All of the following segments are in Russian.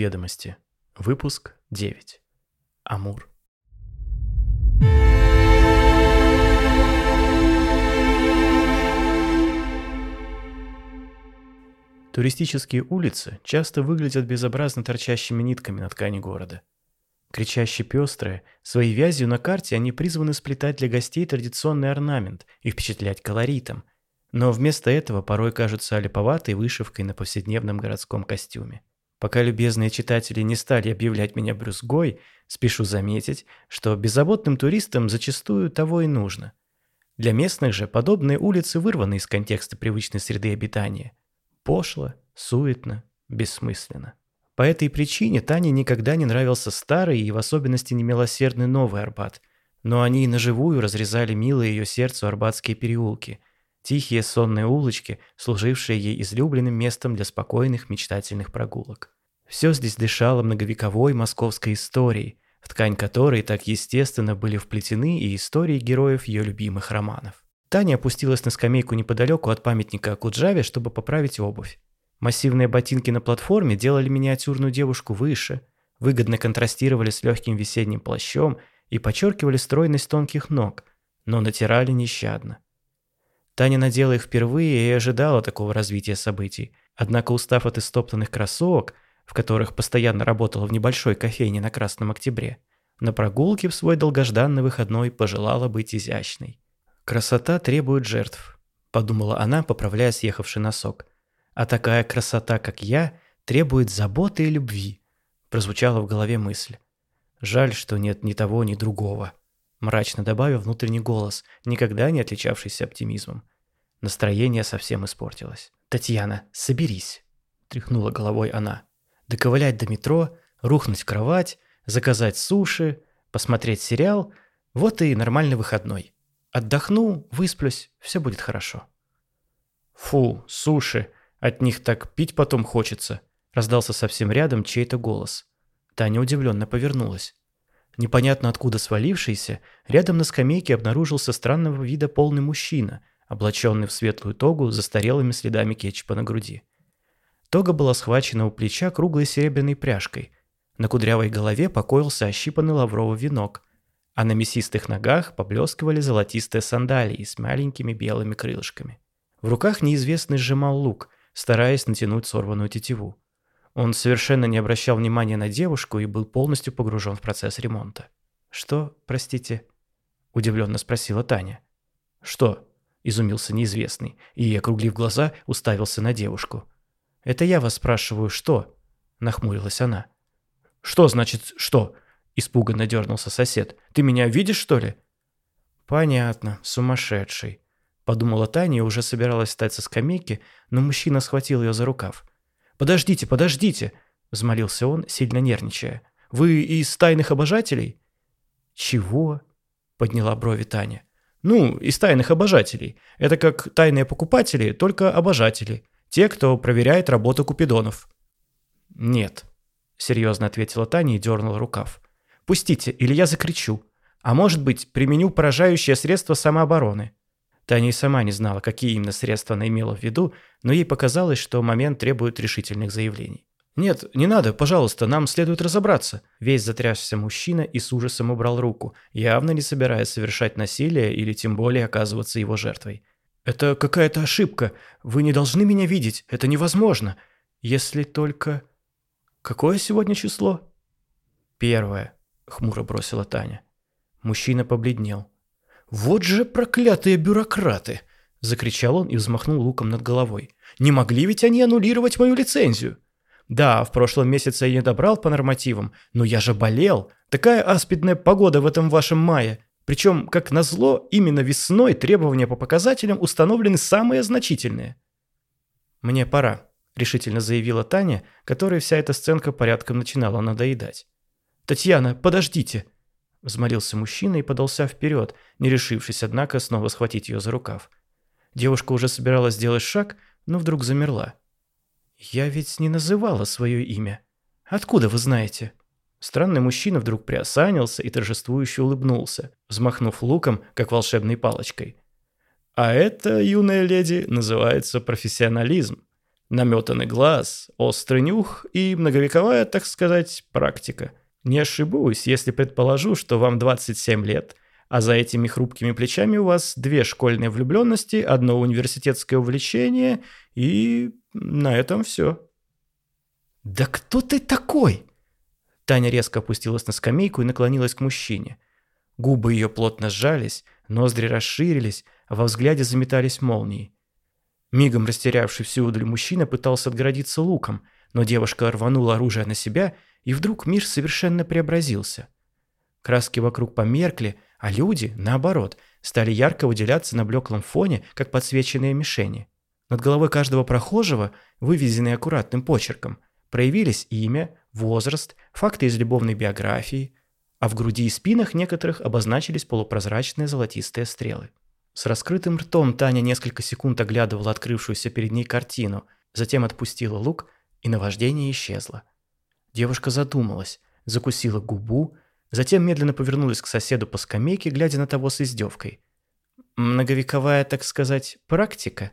Неизведомости. Выпуск 9. Амур. Туристические улицы часто выглядят безобразно торчащими нитками на ткани города. Кричаще пестрые, своей вязью на карте они призваны сплетать для гостей традиционный орнамент и впечатлять колоритом, но вместо этого порой кажутся олиповатой вышивкой на повседневном городском костюме. Пока любезные читатели не стали объявлять меня брюзгой, спешу заметить, что беззаботным туристам зачастую того и нужно. Для местных же подобные улицы вырваны из контекста привычной среды обитания. Пошло, суетно, бессмысленно. По этой причине Тане никогда не нравился старый и в особенности немилосердный Новый Арбат, но они и наживую разрезали милые ее сердцу арбатские переулки – Тихие сонные улочки, служившие ей излюбленным местом для спокойных мечтательных прогулок. Все здесь дышало многовековой московской историей, в ткань которой так естественно были вплетены и истории героев ее любимых романов. Таня опустилась на скамейку неподалеку от памятника Акуджаве, чтобы поправить обувь. Массивные ботинки на платформе делали миниатюрную девушку выше, выгодно контрастировали с легким весенним плащом и подчеркивали стройность тонких ног, но натирали нещадно. Таня надела их впервые и ожидала такого развития событий. Однако, устав от истоптанных кроссовок, в которых постоянно работала в небольшой кофейне на Красном Октябре, на прогулке в свой долгожданный выходной пожелала быть изящной. «Красота требует жертв», – подумала она, поправляя съехавший носок. «А такая красота, как я, требует заботы и любви», – прозвучала в голове мысль. «Жаль, что нет ни того, ни другого», – мрачно добавил внутренний голос, никогда не отличавшийся оптимизмом. Настроение совсем испортилось. «Татьяна, соберись!» – тряхнула головой она. «Доковылять до метро, рухнуть в кровать, заказать суши, посмотреть сериал – вот и нормальный выходной. Отдохну, высплюсь, все будет хорошо». «Фу, суши! От них так пить потом хочется!» – раздался совсем рядом чей-то голос. Таня удивленно повернулась. Непонятно откуда свалившийся, рядом на скамейке обнаружился странного вида полный мужчина – облаченный в светлую тогу с застарелыми следами кетчупа на груди. Тога была схвачена у плеча круглой серебряной пряжкой. На кудрявой голове покоился ощипанный лавровый венок, а на мясистых ногах поблескивали золотистые сандалии с маленькими белыми крылышками. В руках неизвестный сжимал лук, стараясь натянуть сорванную тетиву. Он совершенно не обращал внимания на девушку и был полностью погружен в процесс ремонта. «Что, простите?» – удивленно спросила Таня. «Что?» – изумился неизвестный, и, округлив глаза, уставился на девушку. «Это я вас спрашиваю, что?» – нахмурилась она. «Что значит «что»?» – испуганно дернулся сосед. «Ты меня видишь, что ли?» «Понятно, сумасшедший», – подумала Таня и уже собиралась встать со скамейки, но мужчина схватил ее за рукав. «Подождите, подождите!» – взмолился он, сильно нервничая. «Вы из тайных обожателей?» «Чего?» – подняла брови Таня. Ну, из тайных обожателей. Это как тайные покупатели, только обожатели. Те, кто проверяет работу купидонов. Нет, серьезно ответила Таня и дернула рукав. Пустите, или я закричу. А может быть, применю поражающее средство самообороны. Таня и сама не знала, какие именно средства она имела в виду, но ей показалось, что момент требует решительных заявлений. «Нет, не надо, пожалуйста, нам следует разобраться». Весь затрясся мужчина и с ужасом убрал руку, явно не собираясь совершать насилие или тем более оказываться его жертвой. «Это какая-то ошибка. Вы не должны меня видеть. Это невозможно. Если только...» «Какое сегодня число?» «Первое», — хмуро бросила Таня. Мужчина побледнел. «Вот же проклятые бюрократы!» — закричал он и взмахнул луком над головой. «Не могли ведь они аннулировать мою лицензию?» Да, в прошлом месяце я не добрал по нормативам, но я же болел. Такая аспидная погода в этом вашем мае. Причем, как назло, именно весной требования по показателям установлены самые значительные. «Мне пора», – решительно заявила Таня, которой вся эта сценка порядком начинала надоедать. «Татьяна, подождите!» – взмолился мужчина и подался вперед, не решившись, однако, снова схватить ее за рукав. Девушка уже собиралась сделать шаг, но вдруг замерла. «Я ведь не называла свое имя. Откуда вы знаете?» Странный мужчина вдруг приосанился и торжествующе улыбнулся, взмахнув луком, как волшебной палочкой. «А это, юная леди, называется профессионализм. Наметанный глаз, острый нюх и многовековая, так сказать, практика. Не ошибусь, если предположу, что вам 27 лет, а за этими хрупкими плечами у вас две школьные влюбленности, одно университетское увлечение и на этом все. «Да кто ты такой?» Таня резко опустилась на скамейку и наклонилась к мужчине. Губы ее плотно сжались, ноздри расширились, а во взгляде заметались молнии. Мигом растерявший всю удаль мужчина пытался отгородиться луком, но девушка рванула оружие на себя, и вдруг мир совершенно преобразился. Краски вокруг померкли, а люди, наоборот, стали ярко выделяться на блеклом фоне, как подсвеченные мишени. Над головой каждого прохожего, вывезенные аккуратным почерком, проявились имя, возраст, факты из любовной биографии, а в груди и спинах некоторых обозначились полупрозрачные золотистые стрелы. С раскрытым ртом Таня несколько секунд оглядывала открывшуюся перед ней картину, затем отпустила лук, и наваждение исчезло. Девушка задумалась, закусила губу, затем медленно повернулась к соседу по скамейке, глядя на того с издевкой. «Многовековая, так сказать, практика?»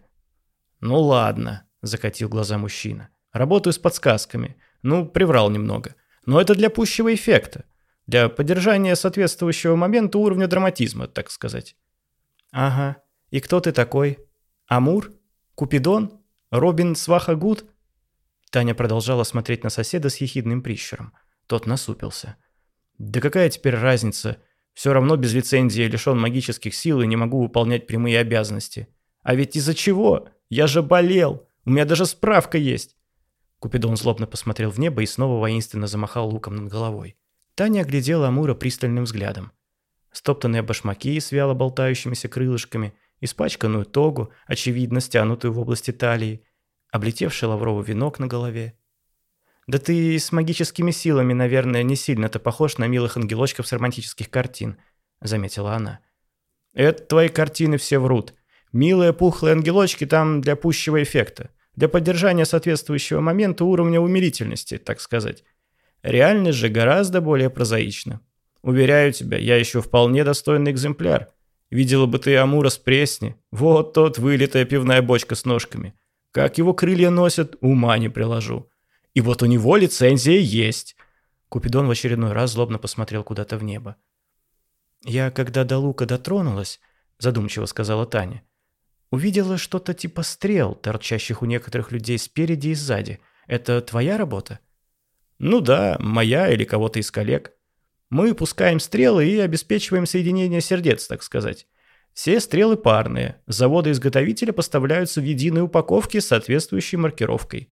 «Ну ладно», – закатил глаза мужчина. «Работаю с подсказками. Ну, приврал немного. Но это для пущего эффекта. Для поддержания соответствующего момента уровня драматизма, так сказать». «Ага. И кто ты такой? Амур? Купидон? Робин Свахагуд?» Таня продолжала смотреть на соседа с ехидным прищуром. Тот насупился. «Да какая теперь разница? Все равно без лицензии лишен магических сил и не могу выполнять прямые обязанности. А ведь из-за чего? Я же болел! У меня даже справка есть!» Купидон злобно посмотрел в небо и снова воинственно замахал луком над головой. Таня оглядела Амура пристальным взглядом. Стоптанные башмаки с вяло болтающимися крылышками, испачканную тогу, очевидно стянутую в области талии, облетевший лавровый венок на голове. «Да ты с магическими силами, наверное, не сильно-то похож на милых ангелочков с романтических картин», — заметила она. «Это твои картины все врут. Милые пухлые ангелочки там для пущего эффекта, для поддержания соответствующего момента уровня умилительности, так сказать. Реальность же гораздо более прозаична. Уверяю тебя, я еще вполне достойный экземпляр. Видела бы ты Амура с Пресни. Вот тот вылитая пивная бочка с ножками. Как его крылья носят, ума не приложу. И вот у него лицензия есть. Купидон в очередной раз злобно посмотрел куда-то в небо. «Я, когда до лука дотронулась», — задумчиво сказала Таня, «увидела что-то типа стрел, торчащих у некоторых людей спереди и сзади. Это твоя работа?» «Ну да, моя или кого-то из коллег. Мы пускаем стрелы и обеспечиваем соединение сердец, так сказать. Все стрелы парные. С завода-изготовителя поставляются в единой упаковке с соответствующей маркировкой.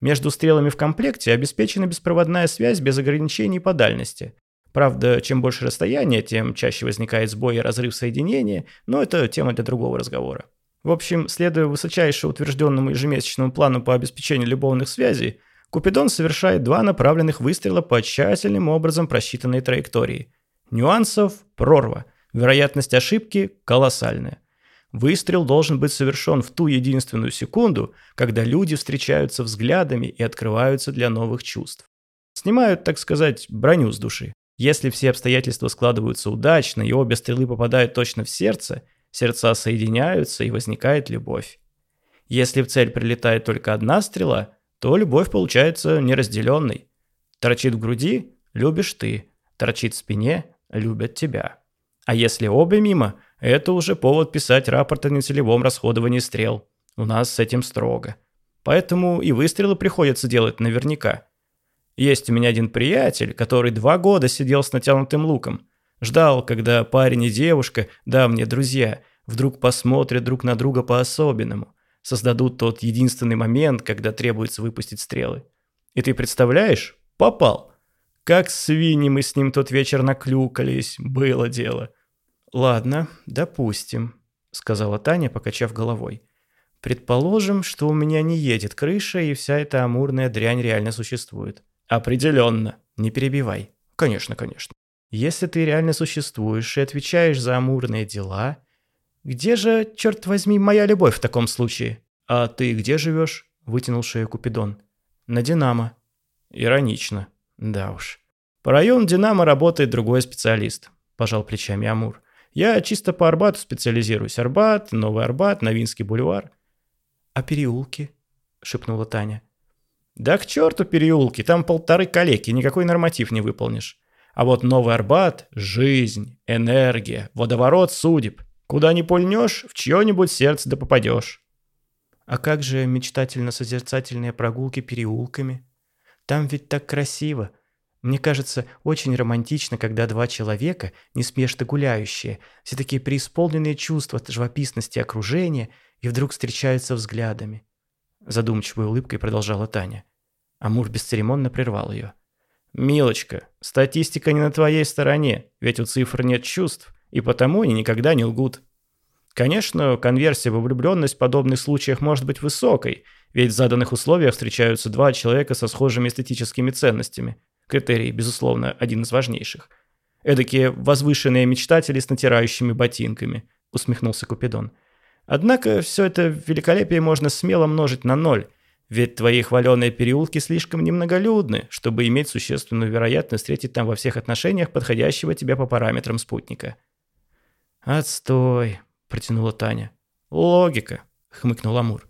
Между стрелами в комплекте обеспечена беспроводная связь без ограничений по дальности. Правда, чем больше расстояние, тем чаще возникает сбой и разрыв соединения, но это тема для другого разговора. В общем, следуя высочайше утвержденному ежемесячному плану по обеспечению любовных связей, Купидон совершает два направленных выстрела по тщательным образом просчитанной траектории. Нюансов – прорва – Вероятность ошибки колоссальная. Выстрел должен быть совершен в ту единственную секунду, когда люди встречаются взглядами и открываются для новых чувств. Снимают, так сказать, броню с души. Если все обстоятельства складываются удачно и обе стрелы попадают точно в сердце, сердца соединяются и возникает любовь. Если в цель прилетает только одна стрела, то любовь получается неразделенной. Торчит в груди – любишь ты, торчит в спине – любят тебя. А если обе мимо, это уже повод писать рапорт о нецелевом расходовании стрел. У нас с этим строго. Поэтому и выстрелы приходится делать наверняка. Есть у меня один приятель, который два года сидел с натянутым луком. Ждал, когда парень и девушка, давние друзья, вдруг посмотрят друг на друга по-особенному. Создадут тот единственный момент, когда требуется выпустить стрелы. И ты представляешь? Попал. Как свиньи мы с ним тот вечер наклюкались, было дело. «Ладно, допустим», — сказала Таня, покачав головой. «Предположим, что у меня не едет крыша, и вся эта амурная дрянь реально существует». «Определенно. Не перебивай». «Конечно, конечно». «Если ты реально существуешь и отвечаешь за амурные дела, где же, черт возьми, моя любовь в таком случае?» «А ты где живешь?» — вытянул шею Купидон. «На Динамо». «Иронично. Да уж». «По району Динамо работает другой специалист», – пожал плечами Амур. Я чисто по Арбату специализируюсь. Арбат, Новый Арбат, Новинский бульвар. А переулки? — шепнула Таня. «Да к черту переулки, там полторы калеки, никакой норматив не выполнишь. А вот Новый Арбат — жизнь, энергия, водоворот судеб. Куда ни пульнешь, в чье-нибудь сердце да попадешь». «А как же мечтательно-созерцательные прогулки переулками? Там ведь так красиво. Мне кажется, очень романтично, когда два человека, неспешно гуляющие, все такие преисполненные чувства живописности окружения, и вдруг встречаются взглядами. Задумчивой улыбкой продолжала Таня. Амур бесцеремонно прервал ее. «Милочка, статистика не на твоей стороне, ведь у цифр нет чувств, и потому они никогда не лгут. Конечно, конверсия во влюбленность в подобных случаях может быть высокой, ведь в заданных условиях встречаются два человека со схожими эстетическими ценностями. Критерий, безусловно, один из важнейших. Эдакие возвышенные мечтатели с натирающими ботинками», — усмехнулся Купидон. «Однако все это великолепие можно смело множить на ноль, ведь твои хваленые переулки слишком немноголюдны, чтобы иметь существенную вероятность встретить там во всех отношениях подходящего тебе по параметрам спутника. «Отстой», — протянула Таня. «Логика», — хмыкнул Амур.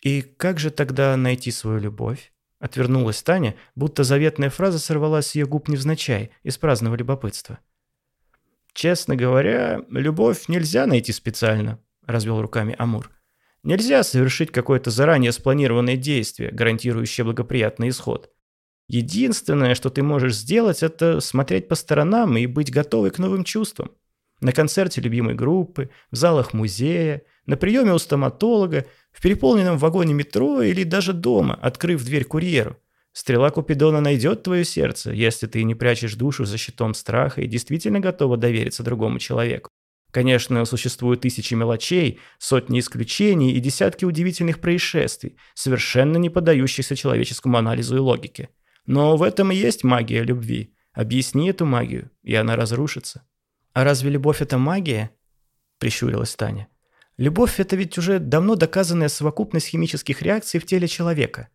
«И как же тогда найти свою любовь?» Отвернулась Таня, будто заветная фраза сорвалась с ее губ невзначай, из праздного любопытства. «Честно говоря, любовь нельзя найти специально», — развел руками Амур. Нельзя совершить какое-то заранее спланированное действие, гарантирующее благоприятный исход. Единственное, что ты можешь сделать, это смотреть по сторонам и быть готовой к новым чувствам. На концерте любимой группы, в залах музея, на приеме у стоматолога, в переполненном вагоне метро или даже дома, открыв дверь курьеру. Стрела Купидона найдет твое сердце, если ты не прячешь душу за щитом страха и действительно готова довериться другому человеку. Конечно, существуют тысячи мелочей, сотни исключений и десятки удивительных происшествий, совершенно не поддающихся человеческому анализу и логике. Но в этом и есть магия любви. Объясни эту магию, и она разрушится. «А разве любовь – это магия?» – прищурилась Таня. «Любовь – это ведь уже давно доказанная совокупность химических реакций в теле человека.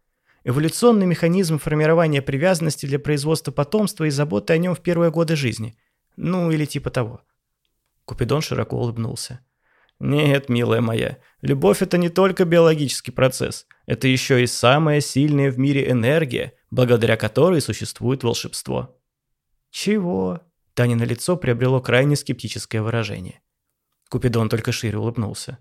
Эволюционный механизм формирования привязанности для производства потомства и заботы о нем в первые годы жизни. Ну, или типа того». Купидон широко улыбнулся. «Нет, милая моя, любовь – это не только биологический процесс. Это еще и самая сильная в мире энергия, благодаря которой существует волшебство». «Чего?» Таня на лицо приобрело крайне скептическое выражение. Купидон только шире улыбнулся.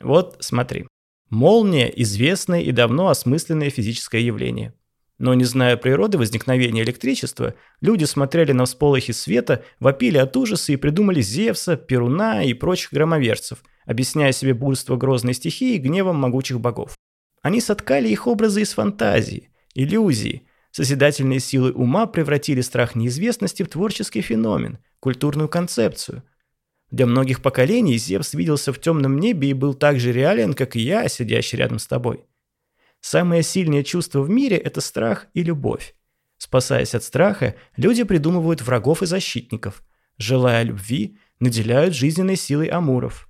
«Вот, смотри. Молния – известное и давно осмысленное физическое явление. Но не зная природы возникновения электричества, люди смотрели на всполохи света, вопили от ужаса и придумали Зевса, Перуна и прочих громоверцев, объясняя себе бурство грозной стихии гневом могучих богов. Они соткали их образы из фантазии, иллюзии. Созидательные силы ума превратили страх неизвестности в творческий феномен, культурную концепцию. Для многих поколений Зевс виделся в темном небе и был так же реален, как и я, сидящий рядом с тобой. Самое сильное чувство в мире – это страх и любовь. Спасаясь от страха, люди придумывают врагов и защитников. Желая любви, наделяют жизненной силой амуров.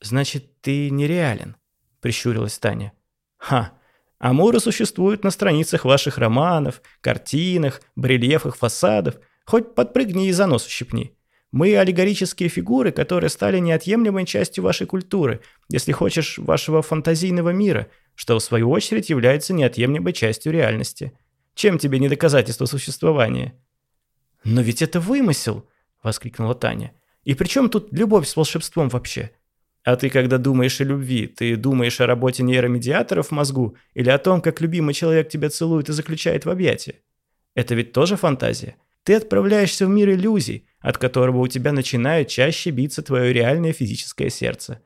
«Значит, ты нереален», – прищурилась Таня. «Ха! Амуры существуют на страницах ваших романов, картинах, барельефах фасадов. Хоть подпрыгни и за нос ущипни. Мы аллегорические фигуры, которые стали неотъемлемой частью вашей культуры, если хочешь, вашего фантазийного мира – что в свою очередь является неотъемлемой частью реальности. Чем тебе не доказательство существования? «Но ведь это вымысел!» – воскликнула Таня. «И при чем тут любовь с волшебством вообще?» А ты, когда думаешь о любви, ты думаешь о работе нейромедиаторов в мозгу или о том, как любимый человек тебя целует и заключает в объятия? Это ведь тоже фантазия. Ты отправляешься в мир иллюзий, от которого у тебя начинает чаще биться твое реальное физическое сердце.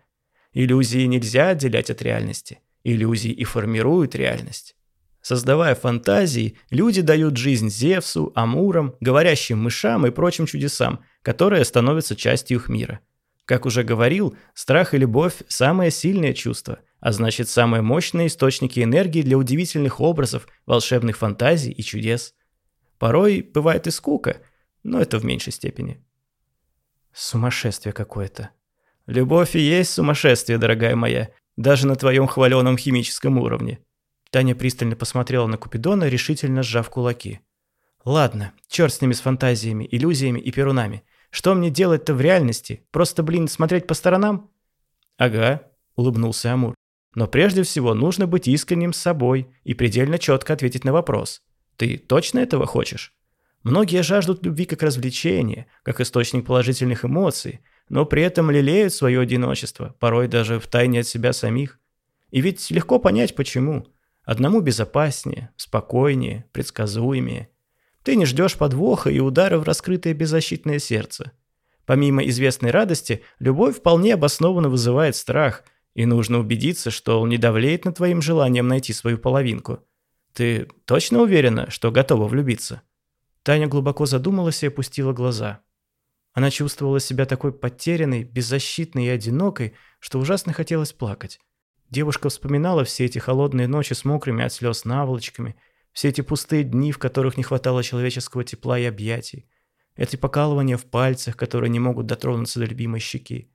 Иллюзии нельзя отделять от реальности. Иллюзии и формируют реальность. Создавая фантазии, люди дают жизнь Зевсу, Амурам, говорящим мышам и прочим чудесам, которые становятся частью их мира. Как уже говорил, страх и любовь – самое сильное чувство, а значит самые мощные источники энергии для удивительных образов, волшебных фантазий и чудес. Порой бывает и скука, но это в меньшей степени. Сумасшествие какое-то. Любовь и есть сумасшествие, дорогая моя, даже на твоем хваленом химическом уровне». Таня пристально посмотрела на Купидона, решительно сжав кулаки. «Ладно, черт с ними с фантазиями, иллюзиями и перунами. Что мне делать-то в реальности? Просто, блин, смотреть по сторонам?» «Ага», — улыбнулся Амур. Но прежде всего нужно быть искренним с собой и предельно четко ответить на вопрос. Ты точно этого хочешь? Многие жаждут любви как развлечения, как источник положительных эмоций, но при этом лелеют свое одиночество, порой даже втайне от себя самих. И ведь легко понять почему. Одному безопаснее, спокойнее, предсказуемее. Ты не ждешь подвоха и удара в раскрытое беззащитное сердце. Помимо известной радости, любовь вполне обоснованно вызывает страх, и нужно убедиться, что он не давлеет над твоим желанием найти свою половинку. Ты точно уверена, что готова влюбиться? Таня глубоко задумалась и опустила глаза. Она чувствовала себя такой потерянной, беззащитной и одинокой, что ужасно хотелось плакать. Девушка вспоминала все эти холодные ночи с мокрыми от слез наволочками, все эти пустые дни, в которых не хватало человеческого тепла и объятий, эти покалывания в пальцах, которые не могут дотронуться до любимой щеки.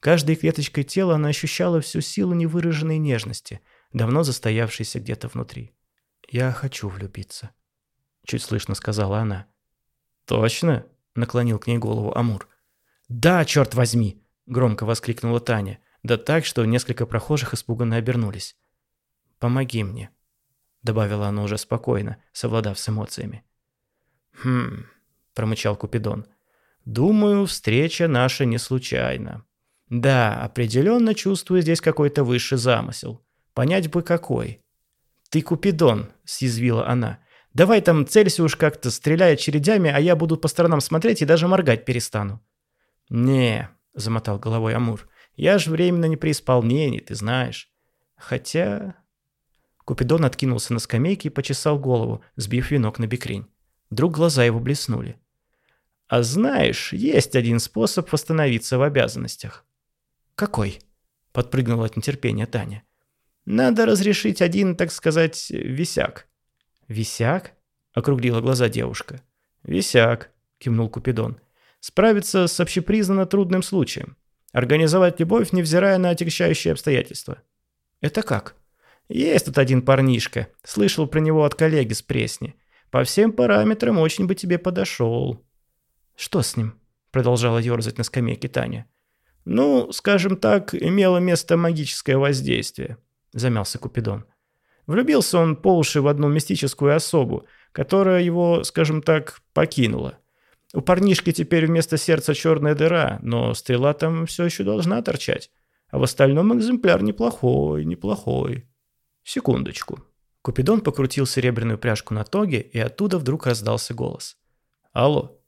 Каждой клеточкой тела она ощущала всю силу невыраженной нежности, давно застоявшейся где-то внутри. «Я хочу влюбиться», — чуть слышно сказала она. «Точно?» — наклонил к ней голову Амур. «Да, черт возьми!» — громко воскликнула Таня, да так, что несколько прохожих испуганно обернулись. «Помоги мне», — добавила она уже спокойно, совладав с эмоциями. «Хм...» — промычал Купидон. «Думаю, встреча наша не случайна. Да, определенно чувствую здесь какой-то высший замысел. Понять бы какой». «Ты Купидон», — съязвила она. Давай там целься уж как-то, стреляй очередями, а я буду по сторонам смотреть и даже моргать перестану». «Не», — замотал головой Амур, — «я ж временно не при исполнении, ты знаешь. Хотя...» Купидон откинулся на скамейке и почесал голову, сбив венок на бекрень. Вдруг глаза его блеснули. «А знаешь, есть один способ восстановиться в обязанностях». «Какой?» — подпрыгнула от нетерпения Таня. «Надо разрешить один, так сказать, висяк». «Висяк?» — округлила глаза девушка. «Висяк», — кивнул Купидон. «Справиться с общепризнанно трудным случаем. Организовать любовь, невзирая на отягчающие обстоятельства». «Это как?» «Есть тут один парнишка. Слышал про него от коллеги с Пресни. По всем параметрам очень бы тебе подошел». «Что с ним?» — продолжала ерзать на скамейке Таня. «Ну, скажем так, имело место магическое воздействие», — замялся Купидон. Влюбился он по уши в одну мистическую особу, которая его, скажем так, покинула. У парнишки теперь вместо сердца черная дыра, но стрела там все еще должна торчать. А в остальном экземпляр неплохой, неплохой. Секундочку. Купидон покрутил серебряную пряжку на тоге, и оттуда вдруг раздался голос. «Алло!»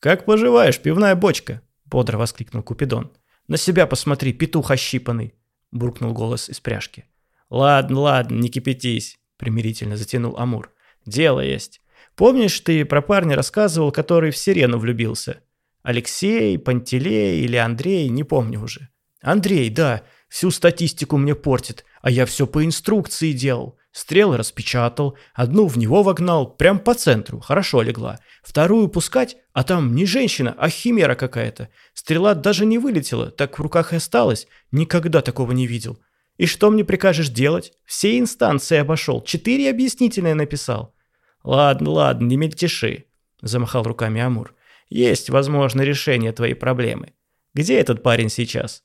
«Как поживаешь, пивная бочка?» – бодро воскликнул Купидон. «На себя посмотри, петух ощипанный!» – буркнул голос из пряжки. «Ладно, ладно, не кипятись», — примирительно затянул Амур. «Дело есть. Помнишь, ты про парня рассказывал, который в сирену влюбился? Алексей, Пантелей или Андрей, не помню уже. Андрей, да, всю статистику мне портит, а я все по инструкции делал. Стрелы распечатал, одну в него вогнал, прям по центру, хорошо легла. Вторую пускать, а там не женщина, а химера какая-то. Стрела даже не вылетела, так в руках и осталась. Никогда такого не видел. И что мне прикажешь делать? Все инстанции обошел, четыре объяснительные написал. Ладно, ладно, не мельтеши, замахал руками Амур. Есть, возможно, решение твоей проблемы. Где этот парень сейчас?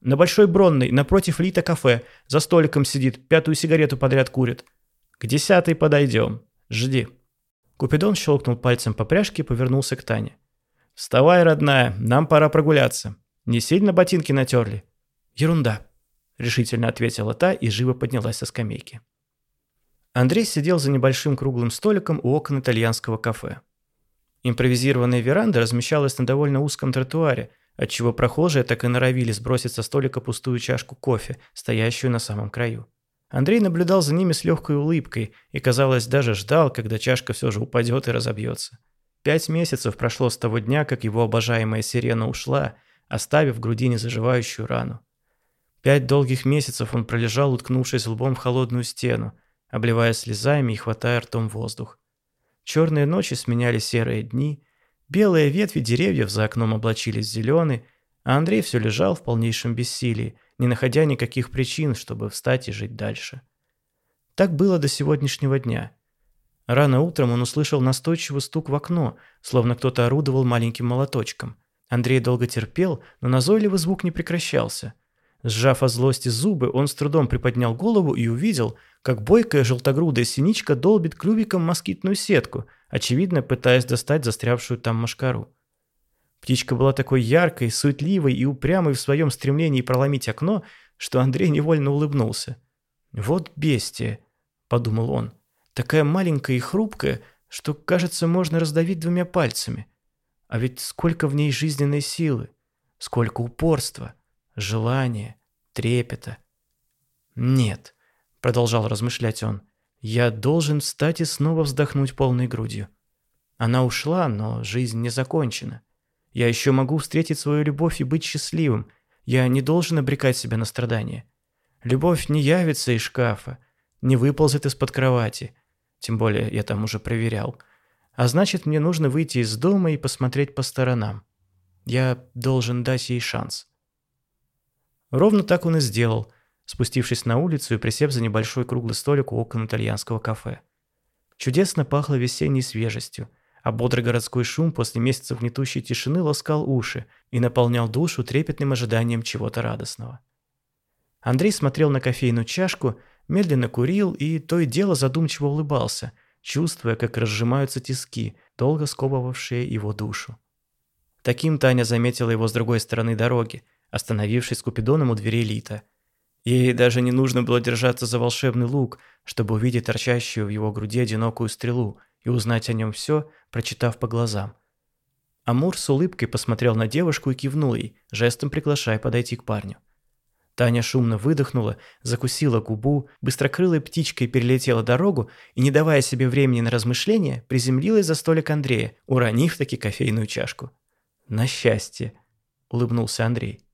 На Большой Бронной, напротив Лита кафе, за столиком сидит, пятую сигарету подряд курит. К десятой подойдем. Жди. Купидон щелкнул пальцем по пряжке и повернулся к Тане. «Вставай, родная, нам пора прогуляться. Не сильно ботинки натерли?» «Ерунда», — решительно ответила та и живо поднялась со скамейки. Андрей сидел за небольшим круглым столиком у окон итальянского кафе. Импровизированная веранда размещалась на довольно узком тротуаре, отчего прохожие так и норовили сбросить со столика пустую чашку кофе, стоящую на самом краю. Андрей наблюдал за ними с легкой улыбкой и, казалось, даже ждал, когда чашка все же упадет и разобьется. Пять месяцев прошло с того дня, как его обожаемая сирена ушла, оставив в груди незаживающую рану. Пять долгих месяцев он пролежал, уткнувшись лбом в холодную стену, обливая слезами и хватая ртом воздух. Черные ночи сменяли серые дни, белые ветви деревьев за окном облачились в а Андрей все лежал в полнейшем бессилии, не находя никаких причин, чтобы встать и жить дальше. Так было до сегодняшнего дня. Рано утром он услышал настойчивый стук в окно, словно кто-то орудовал маленьким молоточком. Андрей долго терпел, но назойливый звук не прекращался – Сжав от злости зубы, он с трудом приподнял голову и увидел, как бойкая желтогрудая синичка долбит клювиком москитную сетку, очевидно пытаясь достать застрявшую там мошкару. Птичка была такой яркой, суетливой и упрямой в своем стремлении проломить окно, что Андрей невольно улыбнулся. «Вот бестия», — подумал он, — «такая маленькая и хрупкая, что, кажется, можно раздавить двумя пальцами. А ведь сколько в ней жизненной силы, сколько упорства» желания, трепета. «Нет», — продолжал размышлять он, — «я должен встать и снова вздохнуть полной грудью. Она ушла, но жизнь не закончена. Я еще могу встретить свою любовь и быть счастливым. Я не должен обрекать себя на страдания. Любовь не явится из шкафа, не выползет из-под кровати. Тем более я там уже проверял. А значит, мне нужно выйти из дома и посмотреть по сторонам. Я должен дать ей шанс». Ровно так он и сделал, спустившись на улицу и присев за небольшой круглый столик у окон итальянского кафе. Чудесно пахло весенней свежестью, а бодрый городской шум после месяцев гнетущей тишины ласкал уши и наполнял душу трепетным ожиданием чего-то радостного. Андрей смотрел на кофейную чашку, медленно курил и то и дело задумчиво улыбался, чувствуя, как разжимаются тиски, долго сковывавшие его душу. Таким Таня заметила его с другой стороны дороги, остановившись с Купидоном у двери Лита. Ей даже не нужно было держаться за волшебный лук, чтобы увидеть торчащую в его груди одинокую стрелу и узнать о нем все, прочитав по глазам. Амур с улыбкой посмотрел на девушку и кивнул ей, жестом приглашая подойти к парню. Таня шумно выдохнула, закусила губу, быстрокрылой птичкой перелетела дорогу и, не давая себе времени на размышления, приземлилась за столик Андрея, уронив таки кофейную чашку. «На счастье!» – улыбнулся Андрей.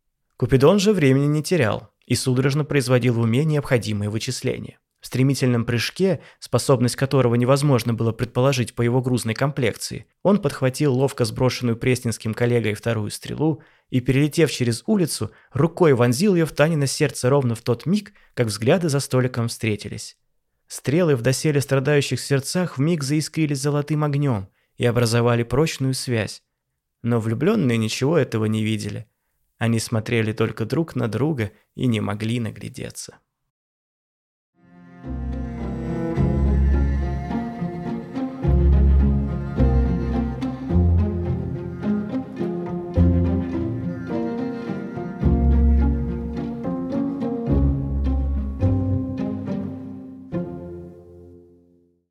Купидон же времени не терял и судорожно производил в уме необходимые вычисления. В стремительном прыжке, способность которого невозможно было предположить по его грузной комплекции, он подхватил ловко сброшенную пресненским коллегой вторую стрелу и, перелетев через улицу, рукой вонзил ее в Танино сердце ровно в тот миг, как взгляды за столиком встретились. Стрелы в доселе страдающих сердцах вмиг заискрились золотым огнем и образовали прочную связь. Но влюбленные ничего этого не видели. Они смотрели только друг на друга и не могли наглядеться.